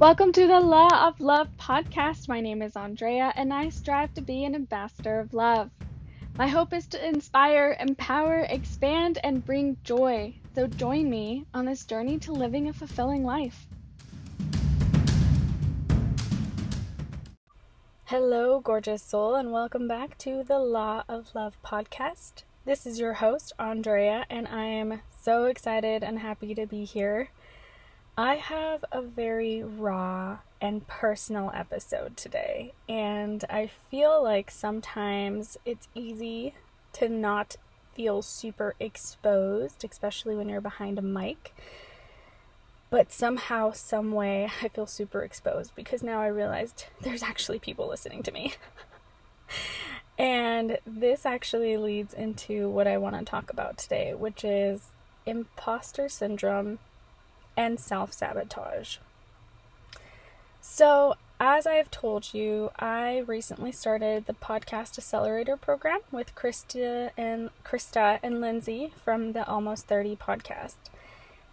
Welcome to the Law of Love podcast. My name is Andrea, and I strive to be an ambassador of love. My hope is to inspire, empower, expand, and bring joy. So join me on this journey to living a fulfilling life. Hello, gorgeous soul, and welcome back to the Law of Love podcast. This is your host, Andrea, and I am so excited and happy to be here. I have a very raw and personal episode today, and I feel like sometimes it's easy to not feel super exposed, especially when you're behind a mic. But somehow, some way, I feel super exposed because now I realized there's actually people listening to me. and this actually leads into what I want to talk about today, which is imposter syndrome and self sabotage. So, as I have told you, I recently started the podcast accelerator program with Krista and Krista and Lindsey from the Almost 30 podcast.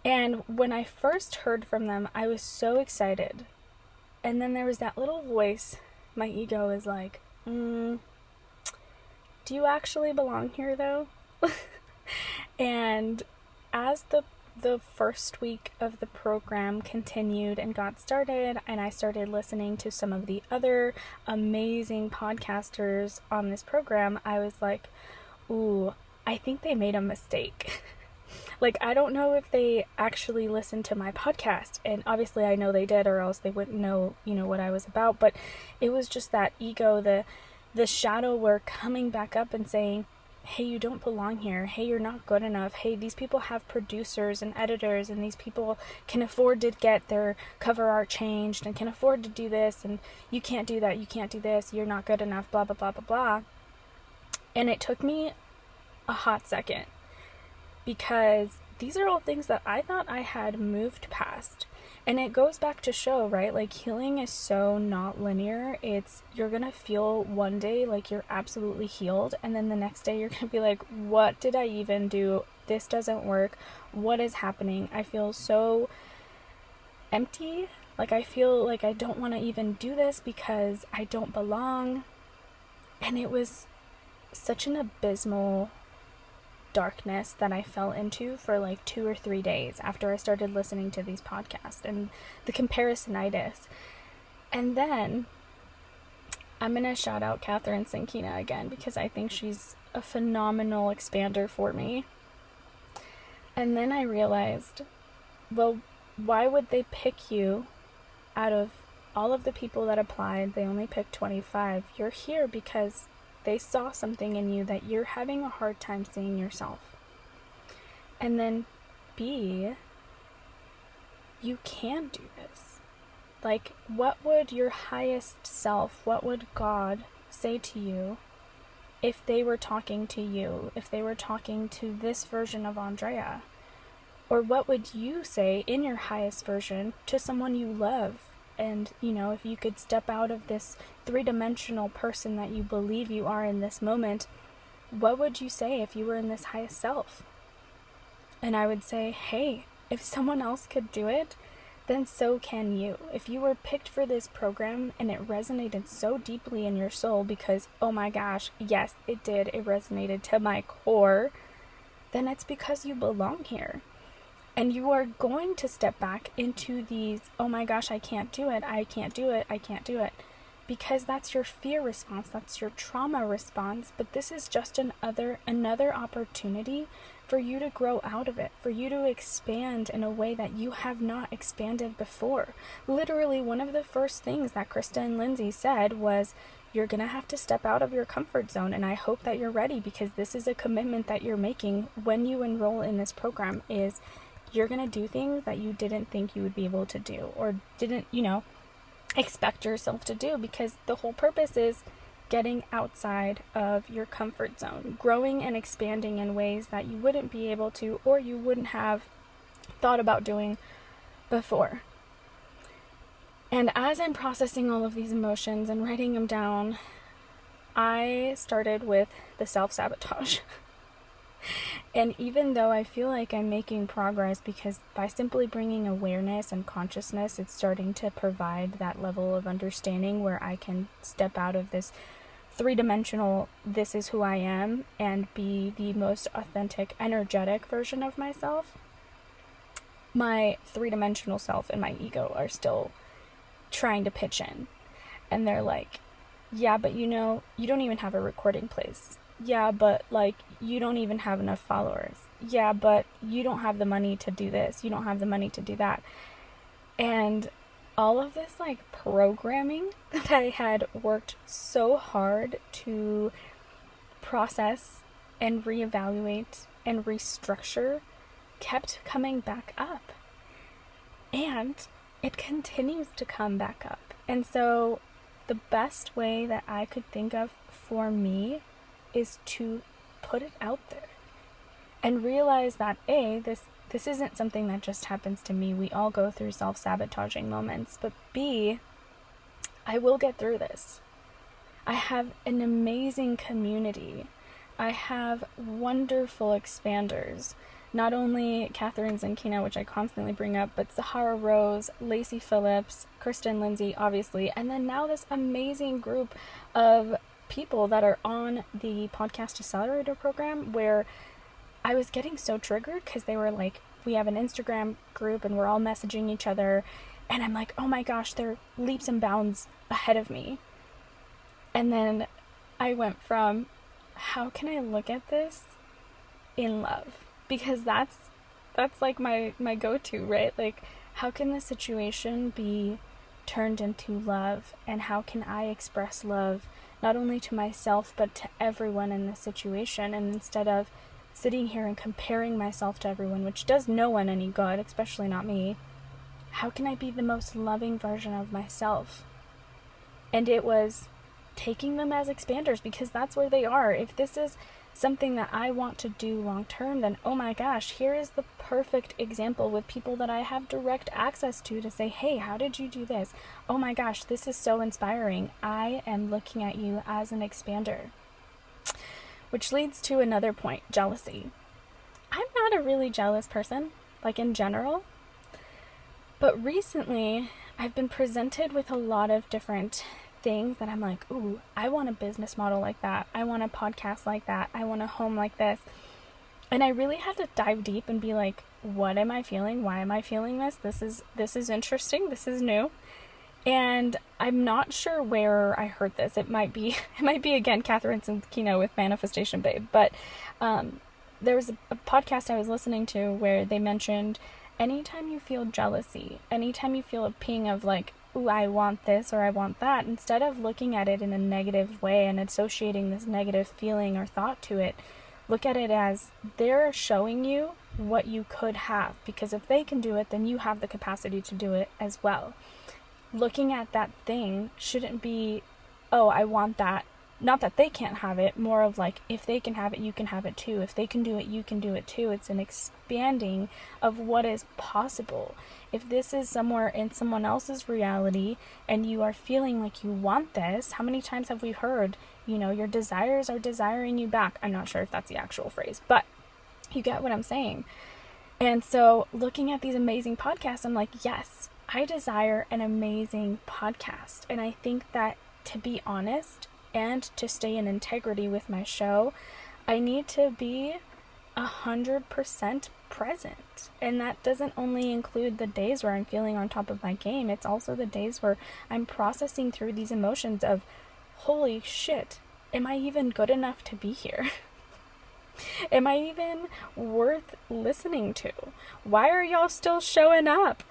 And when I first heard from them, I was so excited. And then there was that little voice, my ego is like, mm, do you actually belong here though? and as the the first week of the program continued and got started, and I started listening to some of the other amazing podcasters on this program, I was like, ooh, I think they made a mistake. like, I don't know if they actually listened to my podcast, and obviously I know they did, or else they wouldn't know, you know, what I was about, but it was just that ego, the the shadow were coming back up and saying, hey, you don't belong here. Hey, you're not good enough. Hey, these people have producers and editors, and these people can afford to get their cover art changed and can afford to do this, and you can't do that. You can't do this. You're not good enough. Blah, blah, blah, blah, blah. And it took me a hot second because these are all things that I thought I had moved past. And it goes back to show, right? Like healing is so not linear. It's you're going to feel one day like you're absolutely healed and then the next day you're going to be like, "What did I even do? This doesn't work. What is happening? I feel so empty. Like I feel like I don't want to even do this because I don't belong." And it was such an abysmal darkness that I fell into for like two or three days after I started listening to these podcasts and the comparisonitis. And then I'm going to shout out Kathrin Zenkina again because I think she's a phenomenal expander for me. And then I realized, well, why would they pick you out of all of the people that applied? They only picked 25. You're here because they saw something in you that you're having a hard time seeing yourself. And then B, you can do this. Like, what would your highest self, what would God say to you if they were talking to you, if they were talking to this version of Andrea? Or what would you say in your highest version to someone you love and you know if you could step out of this three-dimensional person that you believe you are in this moment what would you say if you were in this highest self and i would say hey if someone else could do it then so can you. If you were picked for this program and it resonated so deeply in your soul because, oh my gosh, yes, it did, it resonated to my core, then it's because you belong here. And you are going to step back into these, oh my gosh, I can't do it, I can't do it, I can't do it. Because that's your fear response, that's your trauma response, but this is just another another opportunity for you to grow out of it, for you to expand in a way that you have not expanded before. Literally, one of the first things that Krista and Lindsey said was, you're going to have to step out of your comfort zone and i hope that you're ready because this is a commitment that you're making when you enroll in this program is you're going to do things that you didn't think you would be able to do or didn't, you know, expect yourself to do because the whole purpose is getting outside of your comfort zone, growing and expanding in ways that you wouldn't be able to or you wouldn't have thought about doing before. And as I'm processing all of these emotions and writing them down, I started with the self sabotage. And even though I feel like I'm making progress because by simply bringing awareness and consciousness, it's starting to provide that level of understanding where I can step out of this three dimensional, this is who I am, and be the most authentic, energetic version of myself. My three dimensional self and my ego are still trying to pitch in. And they're like, yeah, but you know, you don't even have a recording place yeah, but like you don't even have enough followers. Yeah, but you don't have the money to do this. You don't have the money to do that. And all of this like programming that I had worked so hard to process and reevaluate and restructure kept coming back up. And it continues to come back up. And so the best way that I could think of for me is to put it out there and realize that a this this isn't something that just happens to me. We all go through self-sabotaging moments, but b I will get through this. I have an amazing community. I have wonderful expanders. Not only Kathrin Zenkina, which I constantly bring up, but Sahara Rose, Lacy Phillips, Kristen Lindsay, obviously, and then now this amazing group of people that are on the podcast accelerator program where I was getting so triggered because they were like, we have an Instagram group and we're all messaging each other. And I'm like, oh my gosh, they're leaps and bounds ahead of me. And then I went from, how can I look at this in love? Because that's that's like my my go-to, right? Like how can the situation be turned into love and how can I express love not only to myself but to everyone in the situation. And instead of sitting here and comparing myself to everyone which does no one any good especially not me how can i be the most loving version of myself? And it was taking them as expanders because that's where they are. If this is something that I want to do long term, then oh my gosh, here is the perfect example with people that I have direct access to to say, hey, how did you do this? Oh my gosh, this is so inspiring. I am looking at you as an expander. Which leads to another point jealousy. I'm not a really jealous person, like in general. But recently, I've been presented with a lot of different things that I'm like, ooh, I want a business model like that. I want a podcast like that. I want a home like this. And I really had to dive deep and be like, what am I feeling? Why am I feeling this? This is this is interesting. This is new. And I'm not sure where I heard this. It might be it might be again Kathrin Zenkina with Manifestation Babe, but um, there was a, a podcast I was listening to where they mentioned anytime you feel jealousy, anytime you feel a ping of like, ooh, I want this or I want that, instead of looking at it in a negative way and associating this negative feeling or thought to it, look at it as they're showing you what you could have. Because if they can do it, then you have the capacity to do it as well. Looking at that thing shouldn't be, oh, I want that not that they can't have it, more of like if they can have it, you can have it too. If they can do it, you can do it too. It's an expanding of what is possible. If this is somewhere in someone else's reality and you are feeling like you want this, how many times have we heard, you know, your desires are desiring you back? I'm not sure if that's the actual phrase, but you get what I'm saying. And so looking at these amazing podcasts, I'm like, yes, I desire an amazing podcast. And I think that to be honest, and to stay in integrity with my show, I need to be a hundred percent present. And that doesn't only include the days where I'm feeling on top of my game, it's also the days where I'm processing through these emotions of, holy shit, am I even good enough to be here? am I even worth listening to? Why are y'all still showing up?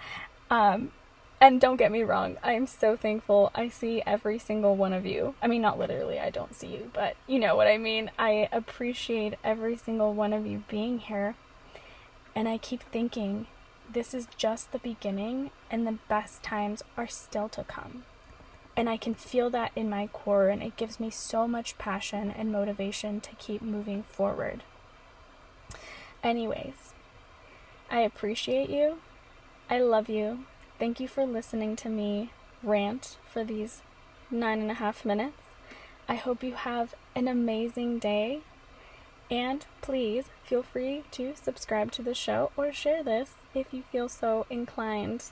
Um, and don't get me wrong, I am so thankful. I see every single one of you. I mean, not literally, I don't see you, but you know what I mean. I appreciate every single one of you being here. And I keep thinking, this is just the beginning, and the best times are still to come. And I can feel that in my core, and it gives me so much passion and motivation to keep moving forward. Anyways, I appreciate you. I love you. Thank you for listening to me rant for these nine and a half minutes. I hope you have an amazing day. And please feel free to subscribe to the show or share this if you feel so inclined.